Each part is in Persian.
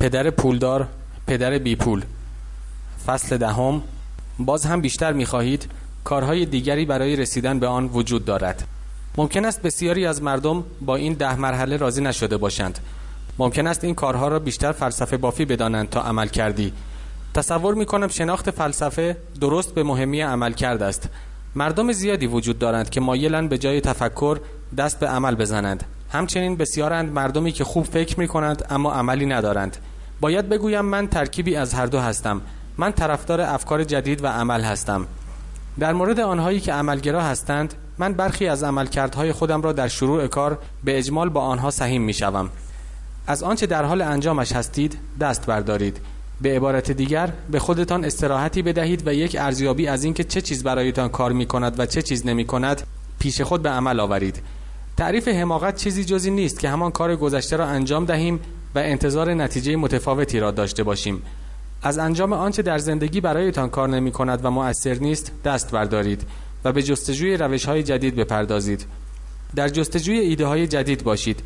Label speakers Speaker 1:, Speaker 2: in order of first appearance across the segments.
Speaker 1: پدر پولدار پدر بی پول. فصل دهم. باز هم بیشتر می خواهید کارهای دیگری برای رسیدن به آن وجود دارد. ممکن است بسیاری از مردم با این ده مرحله راضی نشده باشند. ممکن است این کارها را بیشتر فلسفه بافی بدانند تا عمل کردی. تصور می کنم شناخت فلسفه درست به مهمی عمل کرده است. مردم زیادی وجود دارند که مایلند به جای تفکر دست به عمل بزنند. همچنین بسیارند مردمی که خوب فکر می کنند اما عملی ندارند. باید بگویم من ترکیبی از هر دو هستم. من طرفدار افکار جدید و عمل هستم. در مورد آنهایی که عملگرا هستند من برخی از عملکردهای خودم را در شروع کار به اجمال با آنها سهیم می شوم. از آنچه در حال انجامش هستید دست بردارید. به عبارت دیگر به خودتان استراحتی بدهید و یک ارزیابی از اینکه چه چیز برایتان کار می کند و چه چیز نمی کند پیش خود به عمل آورید. تعریف حماقت چیزی جزی نیست که همان کار گذشته را انجام دهیم و انتظار نتیجه متفاوتی را داشته باشیم. از انجام آنچه در زندگی برایتان کار نمی کند و مؤثر نیست دست بردارید و به جستجوی روش های جدید بپردازید. در جستجوی ایده های جدید باشید.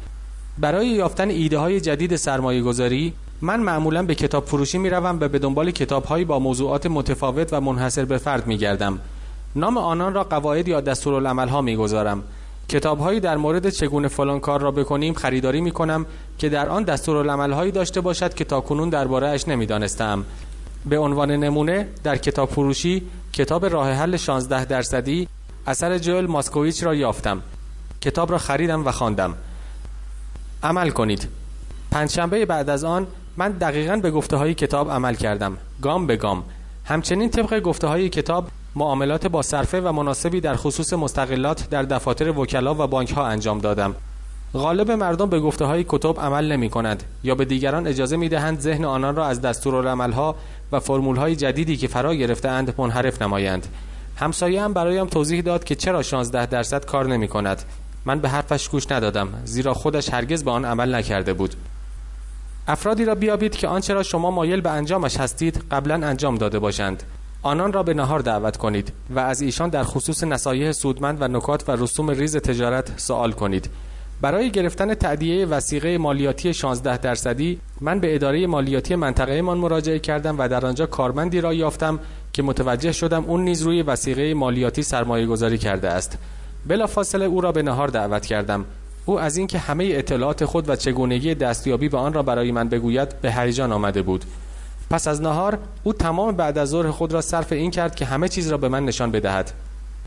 Speaker 1: برای یافتن ایده های جدید سرمایه گذاری من معمولا به کتاب فروشی می روم و به دنبال کتاب هایی با موضوعات متفاوت و منحصر به فرد می گردم. نام آنان را قواعد یا دستورالعمل ها می گذارم. کتاب هایی در مورد چگونه فلان کار را بکنیم خریداری می کنم که در آن دستورالعمل هایی داشته باشد که تاکنون درباره اش نمی‌دانستم. به عنوان نمونه در کتاب فروشی کتاب راه حل 16 درصدی اثر جوئل ماسکویچ را یافتم. کتاب را خریدم و خواندم. عمل کنید. پنجشنبه بعد از آن من دقیقا به گفته های کتاب عمل کردم. گام به گام. همچنین طبق گفته های کتاب معاملات با صرفه و مناسبی در خصوص مستقلات در دفاتر وکلا و بانک ها انجام دادم. غالب مردم به گفته های کتب عمل نمی کنند یا به دیگران اجازه می دهند ذهن آنان را از دستورالعمل ها و فرمول های جدیدی که فرا گرفتهاند منحرف نمایند. همسایه هم برایم توضیح داد که چرا 16 درصد کار نمی کند من به حرفش گوش ندادم زیرا خودش هرگز به آن عمل نکرده بود. افرادی را بیابید که آنچه را شما مایل به انجامش هستید قبلا انجام داده باشند. آنان را به نهار دعوت کنید و از ایشان در خصوص نصایح سودمند و نکات و رسوم ریز تجارت سوال کنید. برای گرفتن تعدیه وسیقه مالیاتی 16 درصدی من به اداره مالیاتی منطقه من مراجعه کردم و در آنجا کارمندی را یافتم که متوجه شدم اون نیز روی وسیقه مالیاتی سرمایه گذاری کرده است. بلافاصله او را به نهار دعوت کردم. او از اینکه همه اطلاعات خود و چگونگی دستیابی به آن را برای من بگوید به هیجان آمده بود. پس از نهار او تمام بعد از ظهر خود را صرف این کرد که همه چیز را به من نشان بدهد.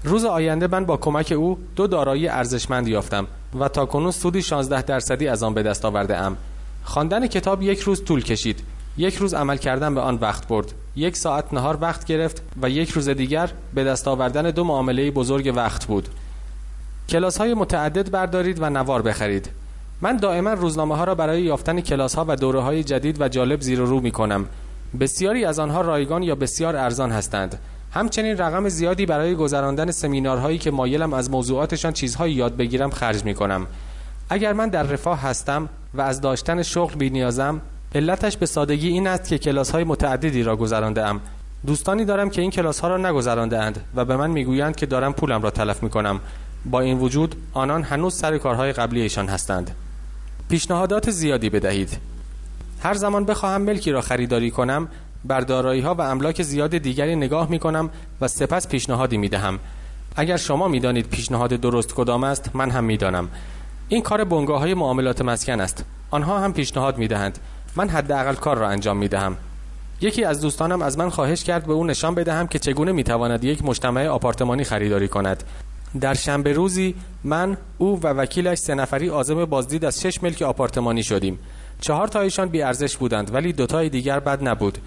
Speaker 1: روز آینده من با کمک او دو دارایی ارزشمند یافتم و تا کنون سودی 16 درصدی از آن به دست آورده ام خواندن کتاب یک روز طول کشید. یک روز عمل کردن به آن وقت برد. یک ساعت نهار وقت گرفت و یک روز دیگر به دست آوردن دو معامله بزرگ وقت بود. کلاس های متعدد بردارید و نوار بخرید. من دائما روزنامه ها را برای یافتن کلاس ها و دوره های جدید و جالب زیر و رو می کنم بسیاری از آنها رایگان یا بسیار ارزان هستند. همچنین رقم زیادی برای گذراندن سمینارهایی که مایلم از موضوعاتشان چیزهایی یاد بگیرم خرج می کنم اگر من در رفاه هستم و از داشتن شغل بی نیازم علتش به سادگی این است که کلاس های متعددی را گذرانده ام. دوستانی دارم که این کلاس ها را نگذرانده اند و به من می‌گویند که دارم پولم را تلف می کنم با این وجود آنان هنوز سر کارهای قبلی ایشان هستند. پیشنهادات زیادی بدهید. هر زمان بخواهم ملکی را خریداری کنم بر دارایی ها و املاک زیاد دیگری نگاه می کنم و سپس پیشنهادی می دهم اگر شما می دانید پیشنهاد درست کدام است من هم می دانم این کار بنگاه های معاملات مسکن است. آنها هم پیشنهاد می دهند من حداقل کار را انجام می دهم یکی از دوستانم از من خواهش کرد به او نشان بدهم که چگونه می تواند یک مجتمع آپارتمانی خریداری کند. در شنبه روزی من او و وکیلش سه نفری عازم بازدید از شش ملک آپارتمانی شدیم. چهار تایشان بی ارزش بودند ولی دو تای دیگر بد نبود.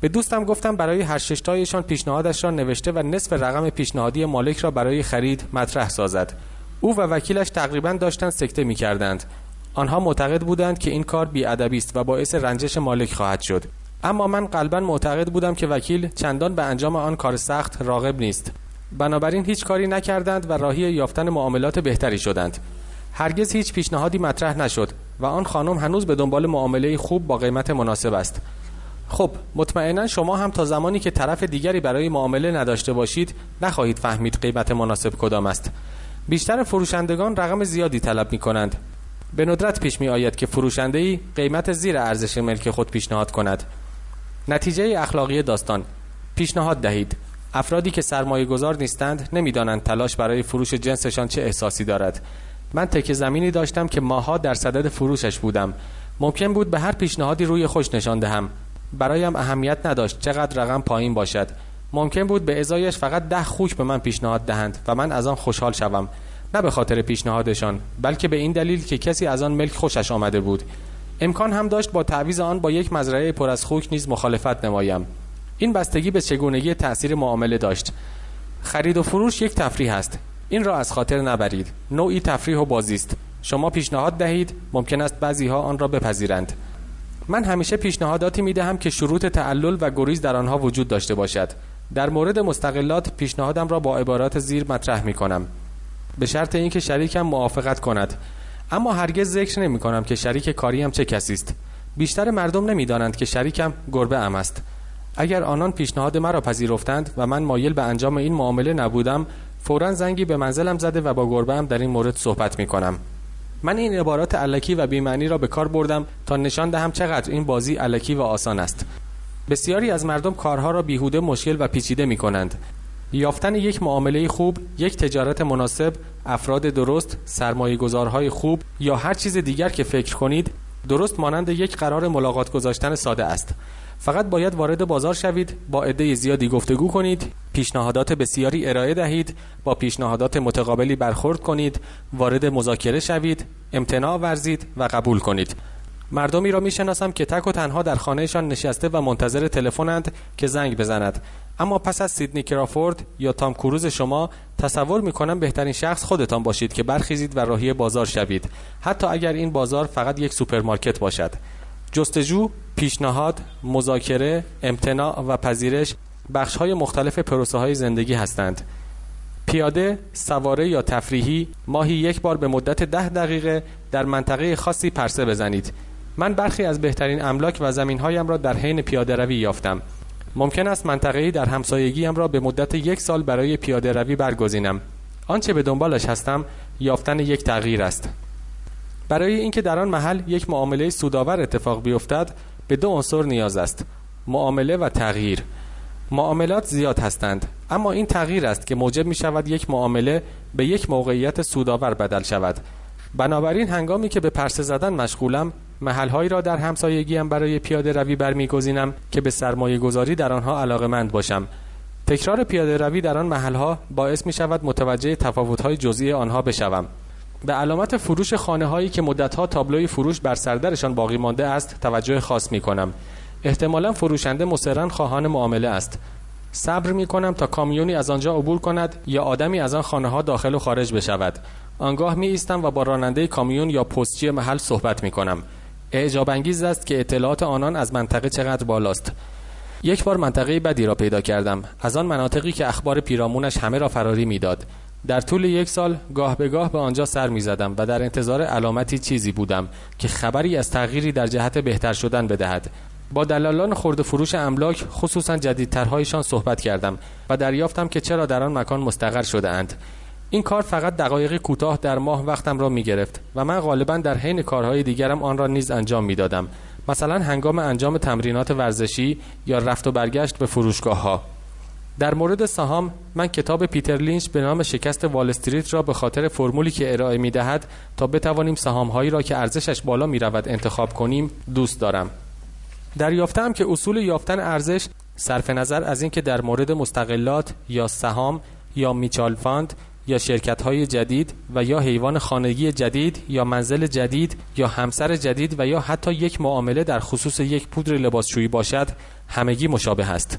Speaker 1: به دوستم گفتم برای هر شش تایشان پیشنهادش را نوشته و نصف رقم پیشنهادی مالک را برای خرید مطرح سازد. او و وکیلش تقریبا داشتند سکته می کردند آنها معتقد بودند که این کار بی است و باعث رنجش مالک خواهد شد. اما من قلبا معتقد بودم که وکیل چندان به انجام آن کار سخت راغب نیست. بنابراین هیچ کاری نکردند و راهی یافتن معاملات بهتری شدند. هرگز هیچ پیشنهادی مطرح نشد و آن خانم هنوز به دنبال معامله خوب با قیمت مناسب است. خب مطمئنا شما هم تا زمانی که طرف دیگری برای معامله نداشته باشید نخواهید فهمید قیمت مناسب کدام است. بیشتر فروشندگان رقم زیادی طلب می کنند به ندرت پیش می آید که فروشنده ای قیمت زیر ارزش ملک خود پیشنهاد کند. نتیجه اخلاقی داستان. پیشنهاد دهید. افرادی که سرمایه گذار نیستند نمی‌دانند تلاش برای فروش جنسشان چه احساسی دارد. من تک زمینی داشتم که ماها در صدد فروشش بودم. ممکن بود به هر پیشنهادی روی خوش نشان دهم. برایم اهمیت نداشت چقدر رقم پایین باشد. ممکن بود به ازایش فقط ده خوک به من پیشنهاد دهند و من از آن خوشحال شوم. نه به خاطر پیشنهادشان بلکه به این دلیل که کسی از آن ملک خوشش آمده بود. امکان هم داشت با تعویض آن با یک مزرعه پر از خوک نیز مخالفت نمایم. این بستگی به چگونگی تأثیر معامله داشت. خرید و فروش یک تفریح است. این را از خاطر نبرید. نوعی تفریح و بازی است. شما پیشنهاد دهید ممکن است بعضی ها آن را بپذیرند. من همیشه پیشنهاداتی می دهم که شروط تعلل و گریز در آنها وجود داشته باشد. در مورد مستقلات پیشنهادم را با عبارات زیر مطرح می کنم. به شرط اینکه شریکم موافقت کند. اما هرگز ذکر نمی کنم که شریک کاریم چه کسی است. بیشتر مردم نمی‌دانند که شریکم گربه ام است. اگر آنان پیشنهاد مرا پذیرفتند و من مایل به انجام این معامله نبودم فورا زنگی به منزلم زده و با گربه هم در این مورد صحبت می کنم من این عبارات علکی و بیمعنی را به کار بردم تا نشان دهم چقدر این بازی علکی و آسان است. بسیاری از مردم کارها را بیهوده مشکل و پیچیده می کنند یافتن یک معامله خوب، یک تجارت مناسب، افراد درست، سرمایه گذارهای خوب یا هر چیز دیگر که فکر کنید درست مانند یک قرار ملاقات گذاشتن ساده است. فقط باید وارد بازار شوید با عده زیادی گفتگو کنید پیشنهادات بسیاری ارائه دهید با پیشنهادات متقابلی برخورد کنید وارد مذاکره شوید امتناع ورزید و قبول کنید. مردمی را می‌شناسم که تک و تنها در خانهشان نشسته و منتظر تلفنند که زنگ بزند. اما پس از سیندی کرافورد یا تام کروز شما تصور می‌کنم بهترین شخص خودتان باشید که برخیزید و راهی بازار شوید. حتی اگر این بازار فقط یک سوپرمارکت باشد. جستجو، پیشنهاد، مذاکره، امتناع و پذیرش بخش های مختلف پروسه های زندگی هستند. پیاده، سواره یا تفریحی ماهی یک بار به مدت ده دقیقه در منطقه خاصی پرسه بزنید. من برخی از بهترین املاک و زمین هایم را در حین پیاده روی یافتم. ممکن است منطقه‌ای در همسایگیم را به مدت یک سال برای پیاده روی برگزینم. آنچه به دنبالش هستم یافتن یک تغییر است. برای اینکه در آن محل یک معامله سودآور اتفاق بیفتد به دو عنصر نیاز است معامله و تغییر. معاملات زیاد هستند اما این تغییر است که موجب می شود یک معامله به یک موقعیت سودآور بدل شود. بنابراین هنگامی که به پرسه زدن مشغولم محلهایی را در همسایگیم برای پیاده روی برمیگزینم که به سرمایه گذاری در آنها علاقه مند باشم. تکرار پیاده روی در آن محلها باعث می شود متوجه تفاوت‌های جزئی آنها بشوم. به علامت فروش خانه هایی که مدتها تابلوی فروش بر سردرشان باقی مانده است توجه خاص می کنم احتمالا فروشنده مسررا خواهان معامله است. صبر می کنم تا کامیونی از آنجا عبور کند یا آدمی از آن خانه ها داخل و خارج بشود. آنگاه می ایستم و با راننده کامیون یا پستچی محل صحبت می کنم اعجاب انگیز است که اطلاعات آنان از منطقه چقدر بالاست. یک بار منطقه بدی را پیدا کردم. از آن مناطقی که اخبار پیرامونش همه را فراری می‌داد. در طول یک سال گاه به گاه به آنجا سر می زدم و در انتظار علامتی چیزی بودم که خبری از تغییری در جهت بهتر شدن بدهد. با دلالان خورد فروش املاک خصوصا جدیدترهایشان صحبت کردم و دریافتم که چرا در آن مکان مستقر شده اند این کار فقط دقایق کوتاه در ماه وقتم را می گرفت و من غالبا در حین کارهای دیگرم آن را نیز انجام می دادم مثلا هنگام انجام تمرینات ورزشی یا رفت و برگشت به فروشگاه ها در مورد سهام من کتاب پیتر لینچ به نام شکست وال استریت را به خاطر فرمولی که ارائه می دهد تا بتوانیم سهام هایی را که ارزشش بالا می رود انتخاب کنیم دوست دارم. دریافتم که اصول یافتن ارزش صرف نظر از اینکه در مورد مستقلات یا سهام یا mutual fund یا شرکت های جدید و یا حیوان خانگی جدید یا منزل جدید یا همسر جدید و یا حتی یک معامله در خصوص یک پودر لباسشویی باشد همگی مشابه است.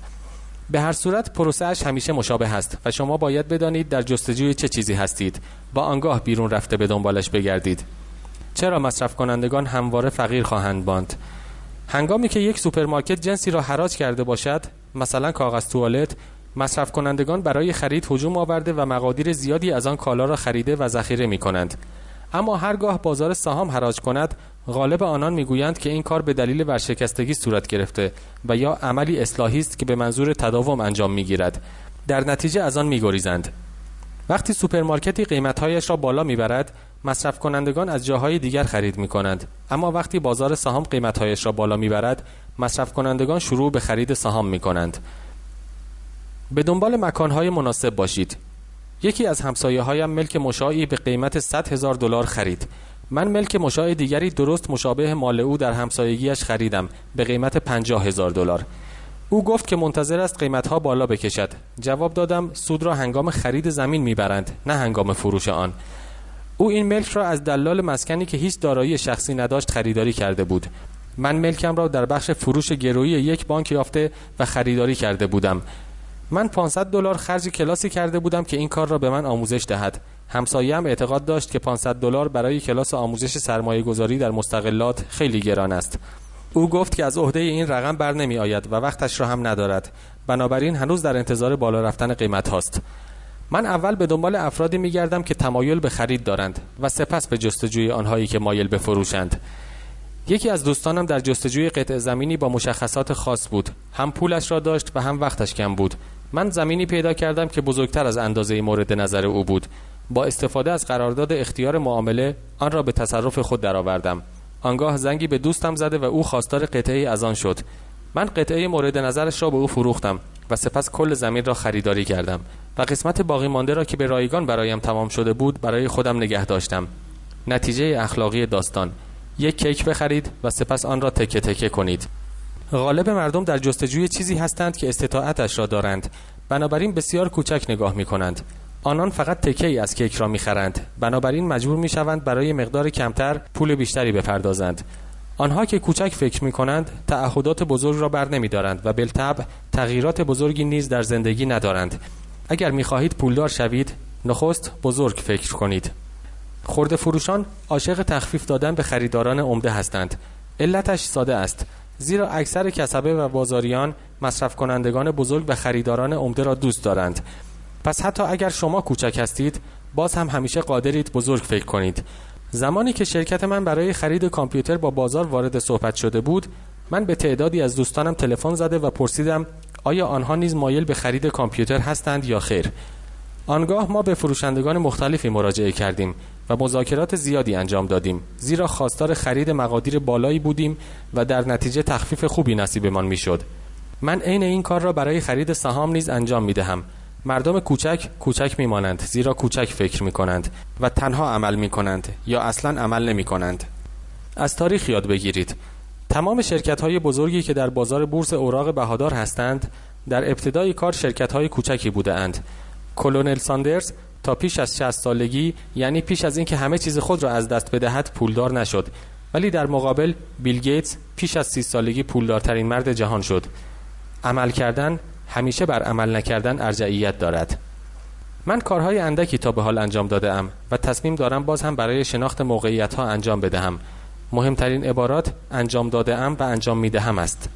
Speaker 1: به هر صورت پروسه‌ش همیشه مشابه است و شما باید بدانید در جستجوی چه چیزی هستید. و آنگاه بیرون رفته به دنبالش بگردید. چرا مصرف کنندگان همواره فقیر خواهند ماند؟ هنگامی که یک سوپرمارکت جنسی را حراج کرده باشد مثلا کاغذ توالت مصرف کنندگان برای خرید هجوم آورده و مقادیر زیادی از آن کالا را خریده و ذخیره می کنند اما هرگاه بازار سهام حراج کند غالب آنان می‌گویند که این کار به دلیل ورشکستگی صورت گرفته و یا عملی اصلاحی است که به منظور تداوم انجام می‌گیرد. در نتیجه از آن میگریزند. وقتی سوپرمارکتی قیمتهایش را بالا می‌برد مصرف کنندگان از جاهای دیگر خرید می کنند اما وقتی بازار سهام قیمتهایش را بالا می برد مصرف کنندگان شروع به خرید سهام می کنند به دنبال مکانهای مناسب باشید. یکی از همسایه هایم ملک مشاعی به قیمت 100 هزار دلار خرید. من ملک مشاع دیگری درست مشابه مال او در همسایگیش خریدم به قیمت 50 هزار دلار. او گفت که منتظر است قیمتها بالا بکشد. جواب دادم سود را هنگام خرید زمین می‌برند نه هنگام فروش آن. او این ملک را از دلال مسکنی که هیچ دارایی شخصی نداشت خریداری کرده بود. من ملکم را در بخش فروش گرویی یک بانک یافته و خریداری کرده بودم. من 500 دلار خرج کلاسی کرده بودم که این کار را به من آموزش دهد. همسایه‌ام اعتقاد داشت که 500 دلار برای کلاس آموزش سرمایه گذاری در مستقلات خیلی گران است. او گفت که از عهده این رقم بر نمی آید و وقتش را هم ندارد. بنابراین هنوز در انتظار بالا رفتن قیمت هاست. من اول به دنبال افرادی می گردم که تمایل به خرید دارند و سپس به جستجوی آنهایی که مایل به فروشند. یکی از دوستانم در جستجوی قطع زمینی با مشخصات خاص بود. هم پولش را داشت و هم وقتش کم بود. من زمینی پیدا کردم که بزرگتر از اندازه مورد نظر او بود. با استفاده از قرارداد اختیار معامله آن را به تصرف خود درآوردم. آنگاه زنگی به دوستم زده و او خواستار قطعه از آن شد. من قطعه مورد نظرش را به او فروختم و سپس کل زمین را خریداری کردم و قسمت باقی مانده را که به رایگان برایم تمام شده بود برای خودم نگه داشتم. نتیجه اخلاقی داستان. یک کیک بخرید و سپس آن را تکه تکه کنید. غالب مردم در جستجوی چیزی هستند که استطاعتش را دارند. بنابراین بسیار کوچک نگاه می کنند آنان فقط تکه ای از کیک را می‌خرند. بنابراین مجبور می‌شوند برای مقدار کمتر پول بیشتری بپردازند. آنها که کوچک فکر می کنند تعهدات بزرگ را بر نمی دارند و بالطبع تغییرات بزرگی نیز در زندگی ندارند. اگر می خواهید پولدار شوید نخست بزرگ فکر کنید. خورده فروشان عاشق تخفیف دادن به خریداران عمده هستند. علتش ساده است. زیرا اکثر کسبه و بازاریان مصرف کنندگان بزرگ و خریداران عمده را دوست دارند. پس حتی اگر شما کوچک هستید باز هم همیشه قادرید بزرگ فکر کنید. زمانی که شرکت من برای خرید کامپیوتر با بازار وارد صحبت شده بود من به تعدادی از دوستانم تلفن زده و پرسیدم آیا آنها نیز مایل به خرید کامپیوتر هستند یا خیر؟ آنگاه ما به فروشندگان مختلفی مراجعه کردیم و مذاکرات زیادی انجام دادیم زیرا خواستار خرید مقادیر بالایی بودیم و در نتیجه تخفیف خوبی نصیبمان می‌شد. من عین این کار را برای خرید سهام نیز انجام می دهم مردم کوچک کوچک میمانند زیرا کوچک فکر می کنند و تنها عمل می کنند یا اصلا عمل نمی کنند از تاریخ یاد بگیرید. تمام شرکت های بزرگی که در بازار بورس اوراق بهادار هستند در ابتدای کار شرکت های کوچکی بوده اند کلنل ساندرز تا پیش از 60 سالگی یعنی پیش از اینکه همه چیز خود را از دست بدهد پولدار نشد. ولی در مقابل بیل گیتس پیش از 30 سالگی پولدارترین مرد جهان شد. عمل کردن همیشه بر عمل نکردن ارجحیت دارد. من کارهای اندکی تا به حال انجام داده ام و تصمیم دارم باز هم برای شناخت موقعیت ها انجام بدهم. مهمترین عبارات انجام داده ام و انجام می دهم است.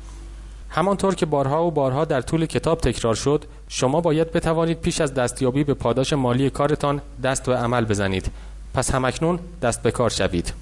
Speaker 1: همانطور که بارها و بارها در طول کتاب تکرار شد شما باید بتوانید پیش از دستیابی به پاداش مالی کارتان دست و عمل بزنید. پس همکنون دست به کار شوید.